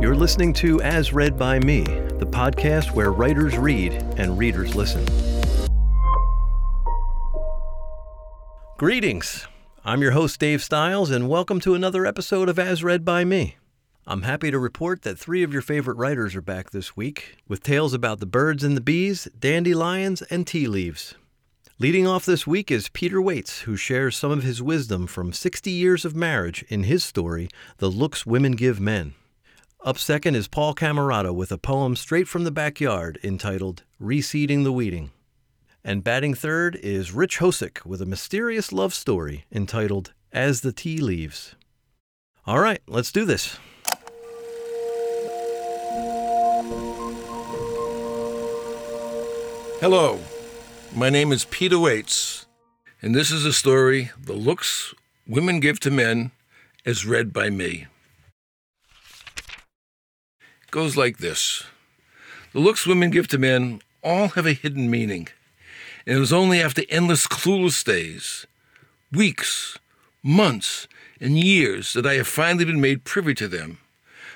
You're listening to As Read by Me, the podcast where writers read and readers listen. Greetings. I'm your host, Dave Stiles, and welcome to another episode of As Read by Me. I'm happy to report that three of your favorite writers are back this week with tales about the birds and the bees, dandelions, and tea leaves. Leading off this week is Peter Waits, who shares some of his wisdom from 60 years of marriage in his story, The Looks Women Give Men. Up second is Paul Camerata with a poem straight from the backyard entitled Reseeding the Weeding. And batting third is Rich Hosick with a mysterious love story entitled As the Tea Leaves. All right, let's do this. Hello, my name is Peter Waits, and this is a story The Looks Women Give to Men as read by me. Goes like this The looks women give to men all have a hidden meaning, and it was only after endless clueless days, weeks, months, and years that I have finally been made privy to them.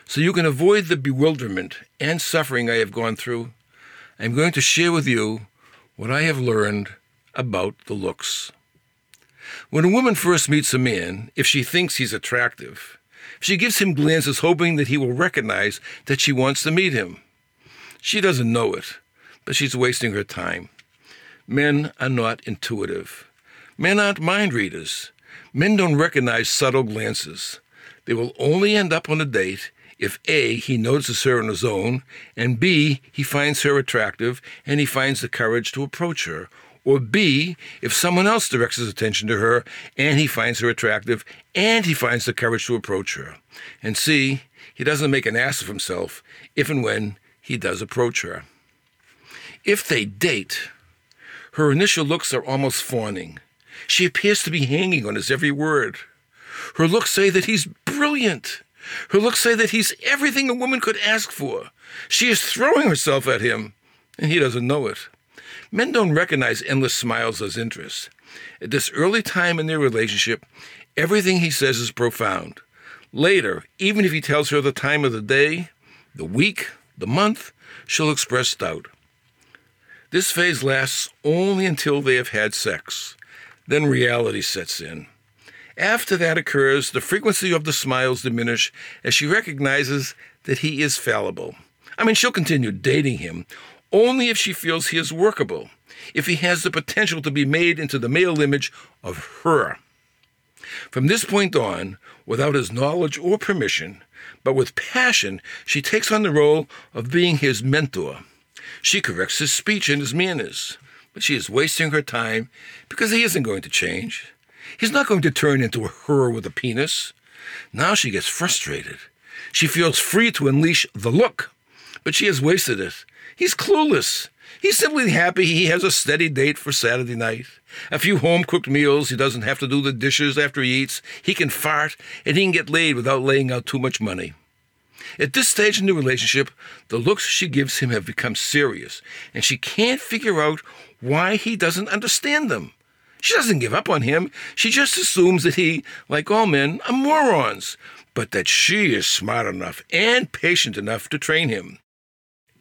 So you can avoid the bewilderment and suffering I have gone through. I'm going to share with you what I have learned about the looks. When a woman first meets a man, if she thinks he's attractive, she gives him glances hoping that he will recognize that she wants to meet him. She doesn't know it, but she's wasting her time. Men are not intuitive. Men aren't mind readers. Men don't recognize subtle glances. They will only end up on a date if A, he notices her on his own, and B, he finds her attractive and he finds the courage to approach her, or B, if someone else directs his attention to her and he finds her attractive and he finds the courage to approach her, and C, he doesn't make an ass of himself if and when he does approach her. If they date, her initial looks are almost fawning. She appears to be hanging on his every word. Her looks say that he's brilliant her looks say that he's everything a woman could ask for. She is throwing herself at him, and he doesn't know it. Men don't recognize endless smiles as interest. At this early time in their relationship, everything he says is profound. Later, even if he tells her the time of the day, the week, the month, she'll express doubt. This phase lasts only until they have had sex. Then reality sets in. After that occurs, the frequency of the smiles diminish as she recognizes that he is fallible. I mean, she'll continue dating him only if she feels he is workable, if he has the potential to be made into the male image of her. From this point on, without his knowledge or permission, but with passion, she takes on the role of being his mentor. She corrects his speech and his manners, but she is wasting her time because he isn't going to change. He's not going to turn into a her with a penis. Now she gets frustrated. She feels free to unleash the look, but she has wasted it. He's clueless. He's simply happy he has a steady date for Saturday night. A few home cooked meals, he doesn't have to do the dishes after he eats, he can fart, and he can get laid without laying out too much money. At this stage in the relationship, the looks she gives him have become serious, and she can't figure out why he doesn't understand them. She doesn't give up on him. She just assumes that he, like all men, are morons, but that she is smart enough and patient enough to train him.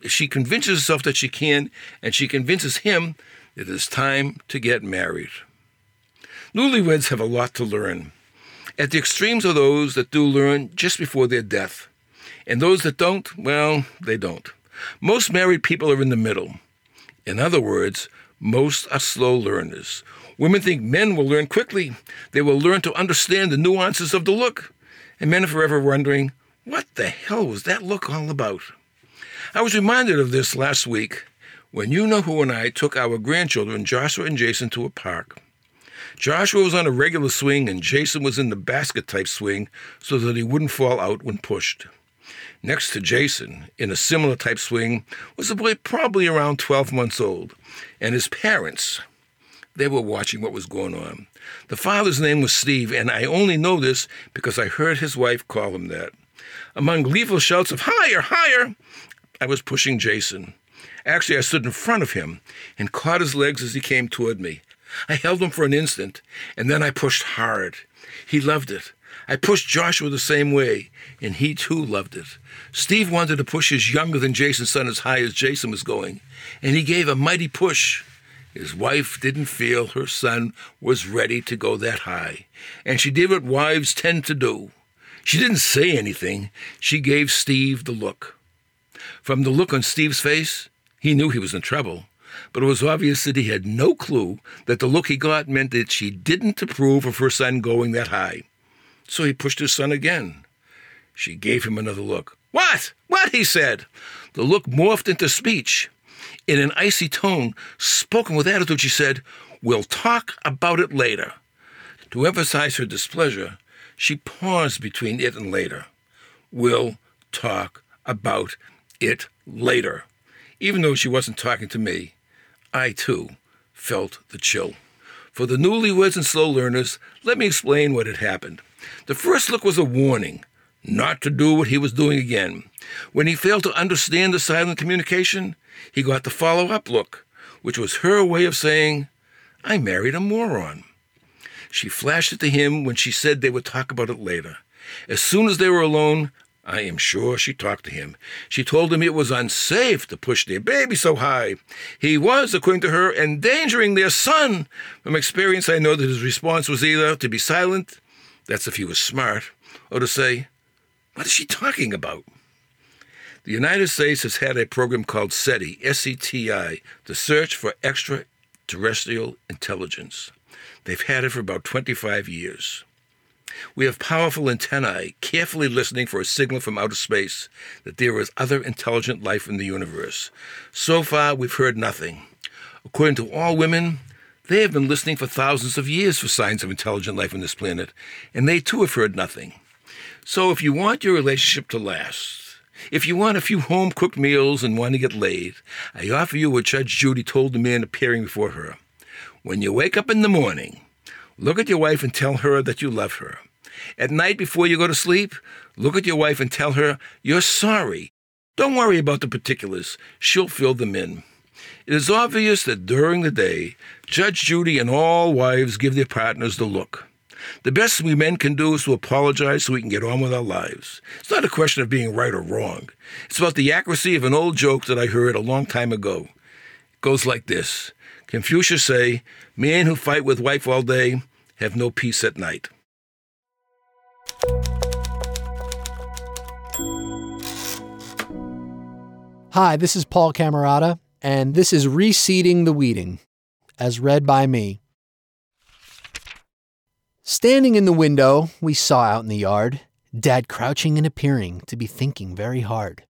She convinces herself that she can, and she convinces him that it is time to get married. Newlyweds have a lot to learn. At the extremes are those that do learn just before their death, and those that don't, well, they don't. Most married people are in the middle. In other words, most are slow learners Women think men will learn quickly. They will learn to understand the nuances of the look. And men are forever wondering, what the hell was that look all about? I was reminded of this last week when you know who and I took our grandchildren, Joshua and Jason, to a park. Joshua was on a regular swing and Jason was in the basket type swing so that he wouldn't fall out when pushed. Next to Jason, in a similar type swing, was a boy probably around 12 months old, and his parents, they were watching what was going on. The father's name was Steve, and I only know this because I heard his wife call him that. Among gleeful shouts of higher, higher, I was pushing Jason. Actually, I stood in front of him and caught his legs as he came toward me. I held him for an instant, and then I pushed hard. He loved it. I pushed Joshua the same way, and he too loved it. Steve wanted to push his younger than Jason's son as high as Jason was going, and he gave a mighty push. His wife didn't feel her son was ready to go that high, and she did what wives tend to do. She didn't say anything, she gave Steve the look. From the look on Steve's face, he knew he was in trouble, but it was obvious that he had no clue that the look he got meant that she didn't approve of her son going that high. So he pushed his son again. She gave him another look. What? What? he said. The look morphed into speech. In an icy tone, spoken with attitude, she said, We'll talk about it later. To emphasize her displeasure, she paused between it and later. We'll talk about it later. Even though she wasn't talking to me, I too felt the chill. For the newlyweds and slow learners, let me explain what had happened. The first look was a warning not to do what he was doing again. When he failed to understand the silent communication, he got the follow up look, which was her way of saying, I married a moron. She flashed it to him when she said they would talk about it later. As soon as they were alone, I am sure she talked to him. She told him it was unsafe to push their baby so high. He was, according to her, endangering their son. From experience, I know that his response was either to be silent, that's if he was smart, or to say, What is she talking about? The United States has had a program called SETI, S E T I, the Search for Extraterrestrial Intelligence. They've had it for about 25 years. We have powerful antennae carefully listening for a signal from outer space that there is other intelligent life in the universe. So far, we've heard nothing. According to all women, they have been listening for thousands of years for signs of intelligent life on this planet, and they too have heard nothing. So if you want your relationship to last, if you want a few home cooked meals and want to get laid, I offer you what Judge Judy told the man appearing before her. When you wake up in the morning, look at your wife and tell her that you love her. At night before you go to sleep, look at your wife and tell her you're sorry. Don't worry about the particulars, she'll fill them in. It is obvious that during the day, Judge Judy and all wives give their partners the look. The best we men can do is to apologize so we can get on with our lives. It's not a question of being right or wrong. It's about the accuracy of an old joke that I heard a long time ago. It goes like this Confucius say, Men who fight with wife all day have no peace at night. Hi, this is Paul Camerata, and this is Reseeding the Weeding, as read by me. Standing in the window, we saw out in the yard Dad crouching and appearing to be thinking very hard.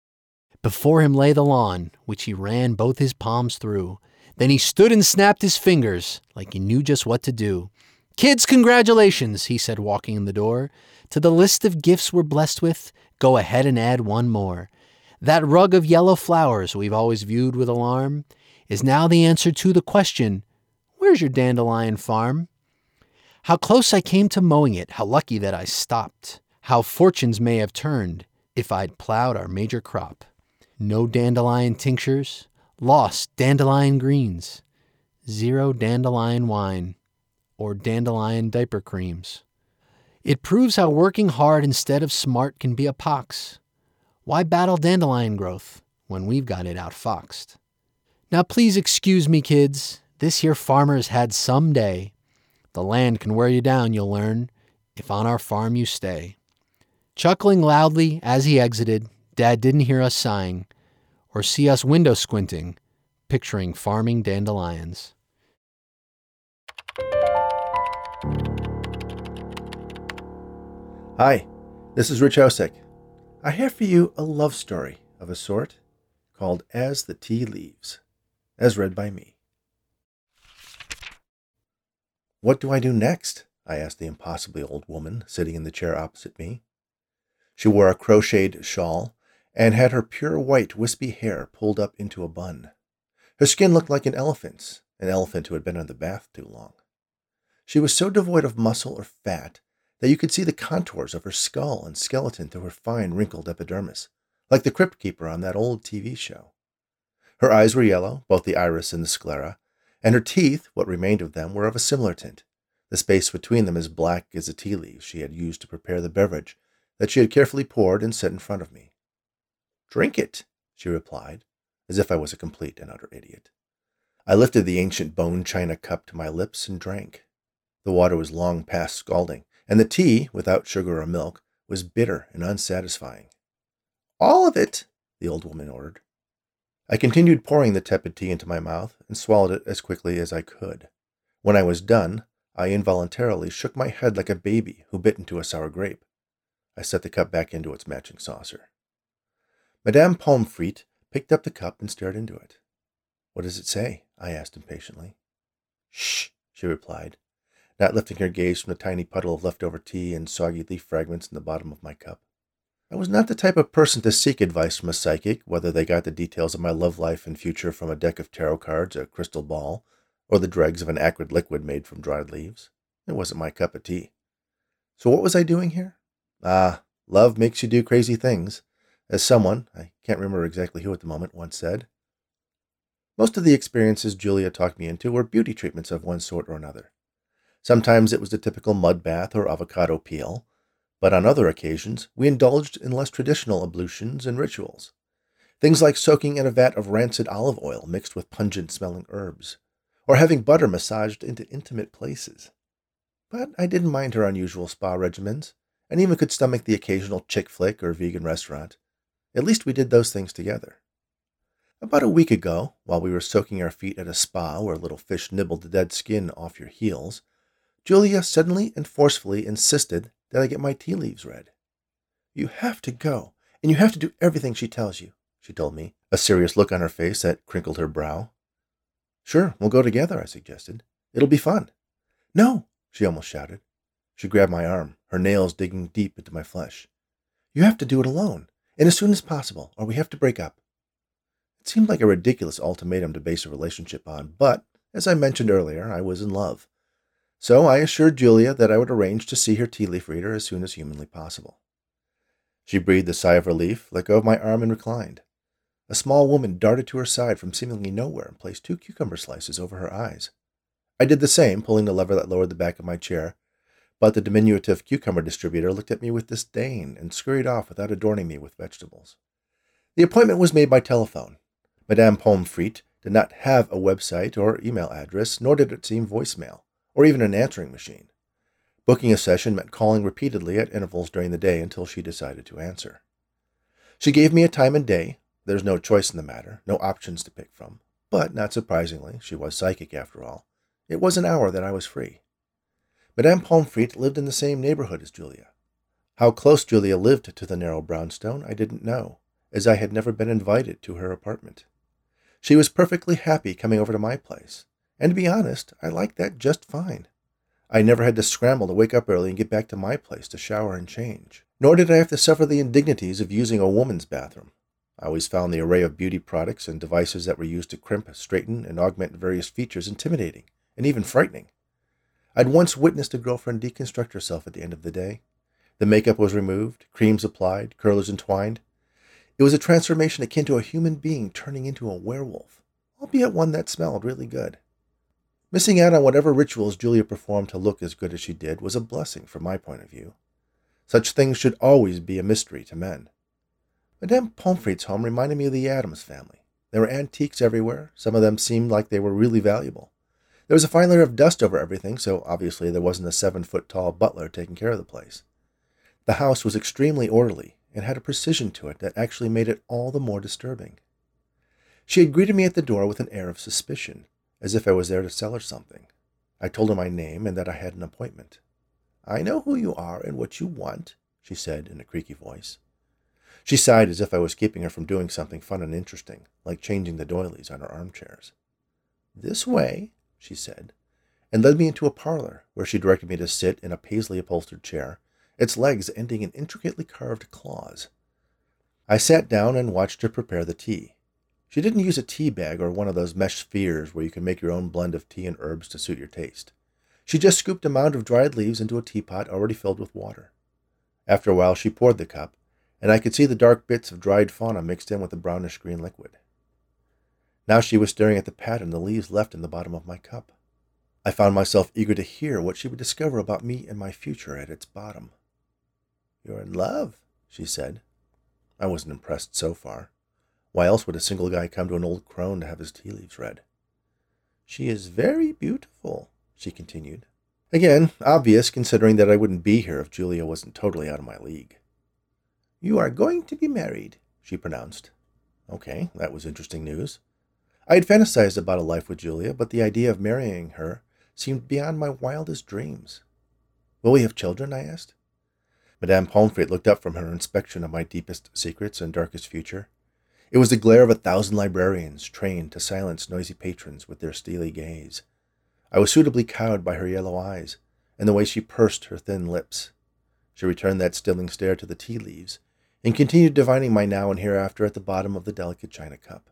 Before him lay the lawn, which he ran both his palms through. Then he stood and snapped his fingers like he knew just what to do. Kids, congratulations, he said, walking in the door. To the list of gifts we're blessed with, go ahead and add one more. That rug of yellow flowers we've always viewed with alarm is now the answer to the question Where's your dandelion farm? How close I came to mowing it, how lucky that I stopped. How fortunes may have turned if I'd plowed our major crop. No dandelion tinctures, lost dandelion greens, zero dandelion wine, or dandelion diaper creams. It proves how working hard instead of smart can be a pox. Why battle dandelion growth when we've got it outfoxed? Now please excuse me, kids. This here farmer's had some day. The land can wear you down, you'll learn, if on our farm you stay. Chuckling loudly as he exited, Dad didn't hear us sighing or see us window squinting, picturing farming dandelions. Hi, this is Rich Hosek. I have for you a love story of a sort called As the Tea Leaves, as read by me. What do I do next? I asked the impossibly old woman sitting in the chair opposite me. She wore a crocheted shawl and had her pure white, wispy hair pulled up into a bun. Her skin looked like an elephant's, an elephant who had been in the bath too long. She was so devoid of muscle or fat that you could see the contours of her skull and skeleton through her fine, wrinkled epidermis, like the crypt keeper on that old TV show. Her eyes were yellow, both the iris and the sclera, and her teeth, what remained of them, were of a similar tint, the space between them as black as the tea leaves she had used to prepare the beverage that she had carefully poured and set in front of me. Drink it, she replied, as if I was a complete and utter idiot. I lifted the ancient bone china cup to my lips and drank. The water was long past scalding, and the tea, without sugar or milk, was bitter and unsatisfying. All of it, the old woman ordered. I continued pouring the tepid tea into my mouth and swallowed it as quickly as I could. When I was done, I involuntarily shook my head like a baby who bit into a sour grape. I set the cup back into its matching saucer. Madame Pomfret picked up the cup and stared into it. What does it say? I asked impatiently. Shh, she replied, not lifting her gaze from the tiny puddle of leftover tea and soggy leaf fragments in the bottom of my cup. I was not the type of person to seek advice from a psychic, whether they got the details of my love life and future from a deck of tarot cards, a crystal ball, or the dregs of an acrid liquid made from dried leaves. It wasn't my cup of tea. So what was I doing here? Ah, love makes you do crazy things, as someone, I can't remember exactly who at the moment, once said. Most of the experiences Julia talked me into were beauty treatments of one sort or another. Sometimes it was the typical mud bath or avocado peel, but on other occasions we indulged in less traditional ablutions and rituals. Things like soaking in a vat of rancid olive oil mixed with pungent smelling herbs, or having butter massaged into intimate places. But I didn't mind her unusual spa regimens, and even could stomach the occasional chick flick or vegan restaurant. At least we did those things together. About a week ago, while we were soaking our feet at a spa where little fish nibbled the dead skin off your heels, Julia suddenly and forcefully insisted that I get my tea leaves read. You have to go, and you have to do everything she tells you, she told me, a serious look on her face that crinkled her brow. Sure, we'll go together, I suggested. It'll be fun. No, she almost shouted. She grabbed my arm, her nails digging deep into my flesh. You have to do it alone, and as soon as possible, or we have to break up. It seemed like a ridiculous ultimatum to base a relationship on, but, as I mentioned earlier, I was in love. So I assured Julia that I would arrange to see her tea leaf reader as soon as humanly possible. She breathed a sigh of relief, let go of my arm, and reclined. A small woman darted to her side from seemingly nowhere and placed two cucumber slices over her eyes. I did the same, pulling the lever that lowered the back of my chair, but the diminutive cucumber distributor looked at me with disdain and scurried off without adorning me with vegetables. The appointment was made by telephone, Madame Pomfret did not have a website or email address, nor did it seem voicemail, or even an answering machine. Booking a session meant calling repeatedly at intervals during the day until she decided to answer. She gave me a time and day. There's no choice in the matter, no options to pick from. But, not surprisingly, she was psychic after all. It was an hour that I was free. Madame Pomfret lived in the same neighborhood as Julia. How close Julia lived to the narrow brownstone, I didn't know, as I had never been invited to her apartment. She was perfectly happy coming over to my place. And to be honest, I liked that just fine. I never had to scramble to wake up early and get back to my place to shower and change. Nor did I have to suffer the indignities of using a woman's bathroom. I always found the array of beauty products and devices that were used to crimp, straighten, and augment various features intimidating and even frightening. I'd once witnessed a girlfriend deconstruct herself at the end of the day. The makeup was removed, creams applied, curlers entwined, it was a transformation akin to a human being turning into a werewolf, albeit one that smelled really good. Missing out on whatever rituals Julia performed to look as good as she did was a blessing from my point of view. Such things should always be a mystery to men. Madame Pomfret's home reminded me of the Addams family. There were antiques everywhere. Some of them seemed like they were really valuable. There was a fine layer of dust over everything, so obviously there wasn't a seven foot tall butler taking care of the place. The house was extremely orderly, and had a precision to it that actually made it all the more disturbing. She had greeted me at the door with an air of suspicion, as if I was there to sell her something. I told her my name and that I had an appointment. I know who you are and what you want, she said in a creaky voice. She sighed as if I was keeping her from doing something fun and interesting, like changing the doilies on her armchairs. This way, she said, and led me into a parlor where she directed me to sit in a paisley upholstered chair its legs ending in intricately carved claws. I sat down and watched her prepare the tea. She didn't use a tea bag or one of those mesh spheres where you can make your own blend of tea and herbs to suit your taste. She just scooped a mound of dried leaves into a teapot already filled with water. After a while, she poured the cup, and I could see the dark bits of dried fauna mixed in with the brownish green liquid. Now she was staring at the pattern the leaves left in the bottom of my cup. I found myself eager to hear what she would discover about me and my future at its bottom. You're in love, she said. I wasn't impressed so far. Why else would a single guy come to an old crone to have his tea leaves read? She is very beautiful, she continued. Again, obvious considering that I wouldn't be here if Julia wasn't totally out of my league. You are going to be married, she pronounced. Okay, that was interesting news. I had fantasized about a life with Julia, but the idea of marrying her seemed beyond my wildest dreams. Will we have children? I asked. Madame Pomfret looked up from her inspection of my deepest secrets and darkest future. It was the glare of a thousand librarians trained to silence noisy patrons with their steely gaze. I was suitably cowed by her yellow eyes and the way she pursed her thin lips. She returned that stilling stare to the tea leaves and continued divining my now and hereafter at the bottom of the delicate china cup.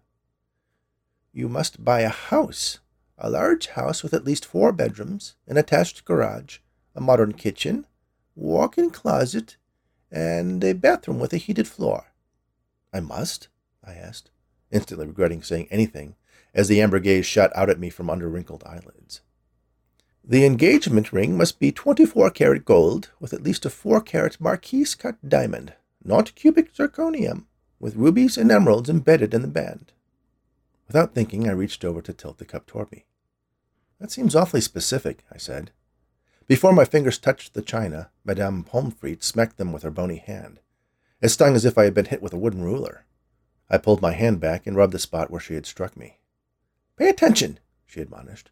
You must buy a house, a large house with at least four bedrooms, an attached garage, a modern kitchen, walk in closet, and a bathroom with a heated floor. I must? I asked, instantly regretting saying anything as the amber gaze shot out at me from under wrinkled eyelids. The engagement ring must be 24 karat gold with at least a 4 carat marquise cut diamond, not cubic zirconium, with rubies and emeralds embedded in the band. Without thinking, I reached over to tilt the cup toward me. That seems awfully specific, I said. Before my fingers touched the china, Madame Pomfret smacked them with her bony hand. It stung as if I had been hit with a wooden ruler. I pulled my hand back and rubbed the spot where she had struck me. Pay attention, she admonished.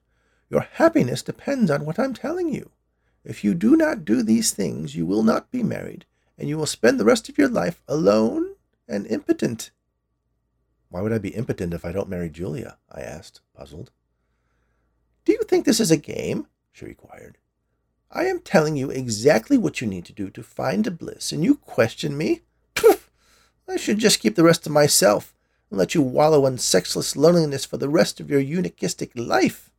Your happiness depends on what I'm telling you. If you do not do these things, you will not be married, and you will spend the rest of your life alone and impotent. Why would I be impotent if I don't marry Julia? I asked, puzzled. Do you think this is a game? she required. I am telling you exactly what you need to do to find a bliss, and you question me? I should just keep the rest to myself and let you wallow in sexless loneliness for the rest of your eunuchistic life.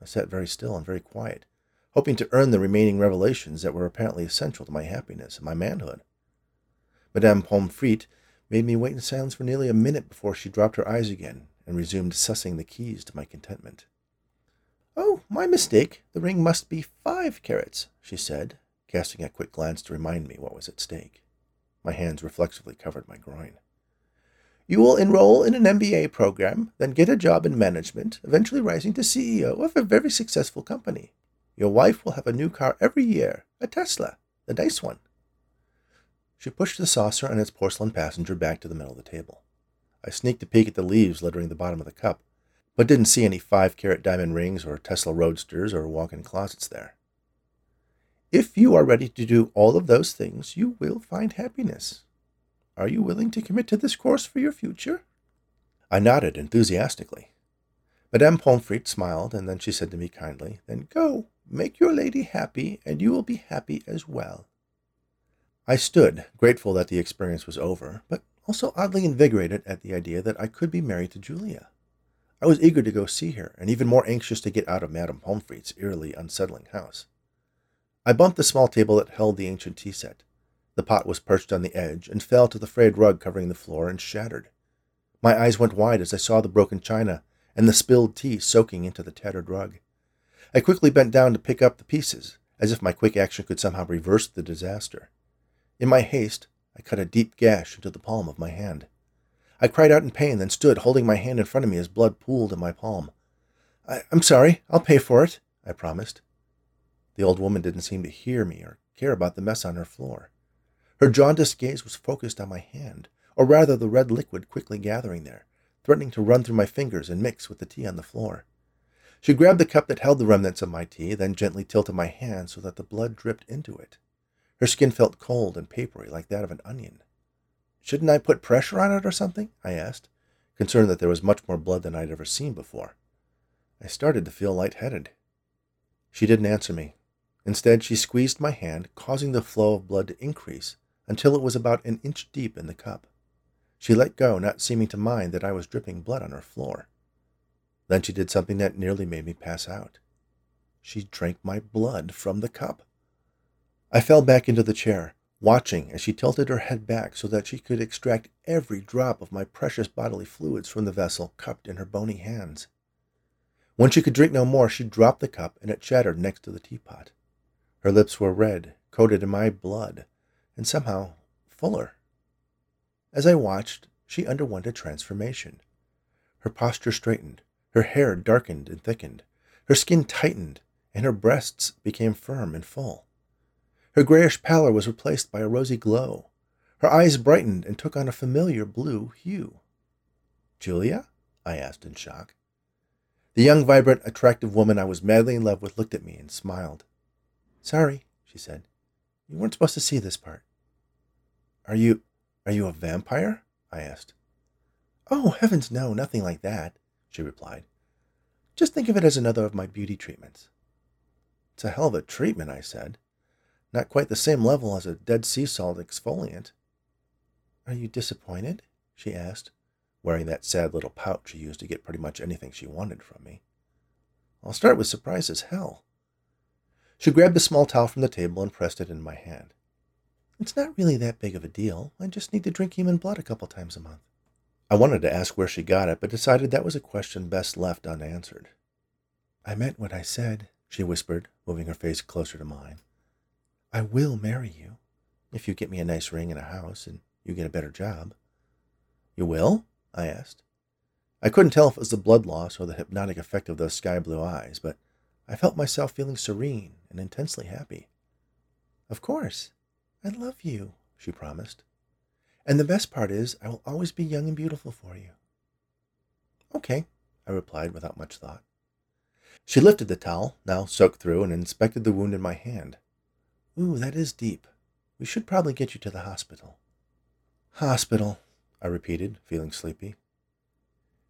I sat very still and very quiet, hoping to earn the remaining revelations that were apparently essential to my happiness and my manhood. Madame Pomfret made me wait in silence for nearly a minute before she dropped her eyes again and resumed sussing the keys to my contentment. Oh, my mistake. The ring must be five carats, she said, casting a quick glance to remind me what was at stake. My hands reflexively covered my groin. You will enroll in an MBA program, then get a job in management, eventually rising to CEO of a very successful company. Your wife will have a new car every year, a Tesla, the nice one. She pushed the saucer and its porcelain passenger back to the middle of the table. I sneaked a peek at the leaves littering the bottom of the cup, but didn't see any five carat diamond rings or Tesla roadsters or walk in closets there. If you are ready to do all of those things, you will find happiness. Are you willing to commit to this course for your future? I nodded enthusiastically. Madame Pomfret smiled, and then she said to me kindly, Then go, make your lady happy, and you will be happy as well. I stood, grateful that the experience was over, but also oddly invigorated at the idea that I could be married to Julia. I was eager to go see her, and even more anxious to get out of Madame Pomfret's eerily unsettling house. I bumped the small table that held the ancient tea set. The pot was perched on the edge and fell to the frayed rug covering the floor and shattered. My eyes went wide as I saw the broken china and the spilled tea soaking into the tattered rug. I quickly bent down to pick up the pieces, as if my quick action could somehow reverse the disaster. In my haste, I cut a deep gash into the palm of my hand. I cried out in pain, then stood holding my hand in front of me as blood pooled in my palm. I- am sorry. I'll pay for it, I promised. The old woman didn't seem to hear me or care about the mess on her floor. Her jaundiced gaze was focused on my hand, or rather the red liquid quickly gathering there, threatening to run through my fingers and mix with the tea on the floor. She grabbed the cup that held the remnants of my tea, then gently tilted my hand so that the blood dripped into it. Her skin felt cold and papery like that of an onion. Shouldn't I put pressure on it or something? I asked, concerned that there was much more blood than I'd ever seen before. I started to feel light-headed. She didn't answer me. Instead, she squeezed my hand, causing the flow of blood to increase until it was about an inch deep in the cup. She let go, not seeming to mind that I was dripping blood on her floor. Then she did something that nearly made me pass out. She drank my blood from the cup. I fell back into the chair, watching as she tilted her head back so that she could extract every drop of my precious bodily fluids from the vessel cupped in her bony hands. When she could drink no more, she dropped the cup and it shattered next to the teapot. Her lips were red, coated in my blood, and somehow fuller. As I watched, she underwent a transformation. Her posture straightened, her hair darkened and thickened, her skin tightened, and her breasts became firm and full. Her grayish pallor was replaced by a rosy glow. Her eyes brightened and took on a familiar blue hue. Julia? I asked in shock. The young, vibrant, attractive woman I was madly in love with looked at me and smiled. Sorry, she said. You weren't supposed to see this part. Are you are you a vampire? I asked. Oh, heavens no, nothing like that, she replied. Just think of it as another of my beauty treatments. It's a hell of a treatment, I said. Not quite the same level as a dead sea salt exfoliant. Are you disappointed? she asked, wearing that sad little pout she used to get pretty much anything she wanted from me. I'll start with surprise as hell. She grabbed the small towel from the table and pressed it in my hand. It's not really that big of a deal. I just need to drink human blood a couple times a month. I wanted to ask where she got it, but decided that was a question best left unanswered. I meant what I said, she whispered, moving her face closer to mine. I will marry you, if you get me a nice ring and a house and you get a better job. You will? I asked. I couldn't tell if it was the blood loss or the hypnotic effect of those sky blue eyes, but I felt myself feeling serene and intensely happy. Of course. I love you, she promised. And the best part is, I will always be young and beautiful for you. Okay, I replied without much thought. She lifted the towel, now soaked through, and inspected the wound in my hand. Ooh, that is deep. We should probably get you to the hospital. Hospital, I repeated, feeling sleepy.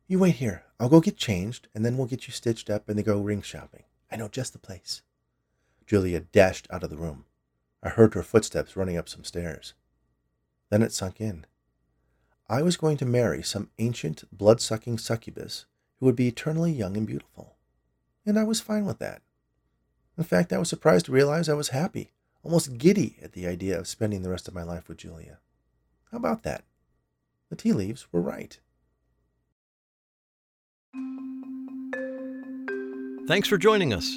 You wait here. I'll go get changed, and then we'll get you stitched up and then go ring shopping. I know just the place. Julia dashed out of the room. I heard her footsteps running up some stairs. Then it sunk in. I was going to marry some ancient, blood sucking succubus who would be eternally young and beautiful. And I was fine with that. In fact, I was surprised to realize I was happy, almost giddy at the idea of spending the rest of my life with Julia. How about that? The tea leaves were right. Thanks for joining us.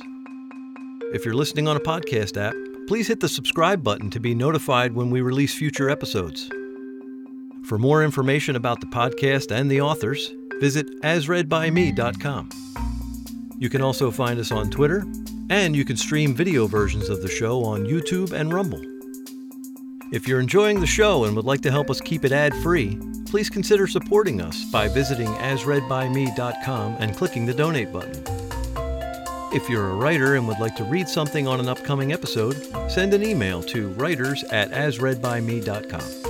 If you're listening on a podcast app, please hit the subscribe button to be notified when we release future episodes. For more information about the podcast and the authors, visit asreadbyme.com. You can also find us on Twitter, and you can stream video versions of the show on YouTube and Rumble. If you're enjoying the show and would like to help us keep it ad free, please consider supporting us by visiting asreadbyme.com and clicking the donate button. If you're a writer and would like to read something on an upcoming episode, send an email to writers at asreadbyme.com.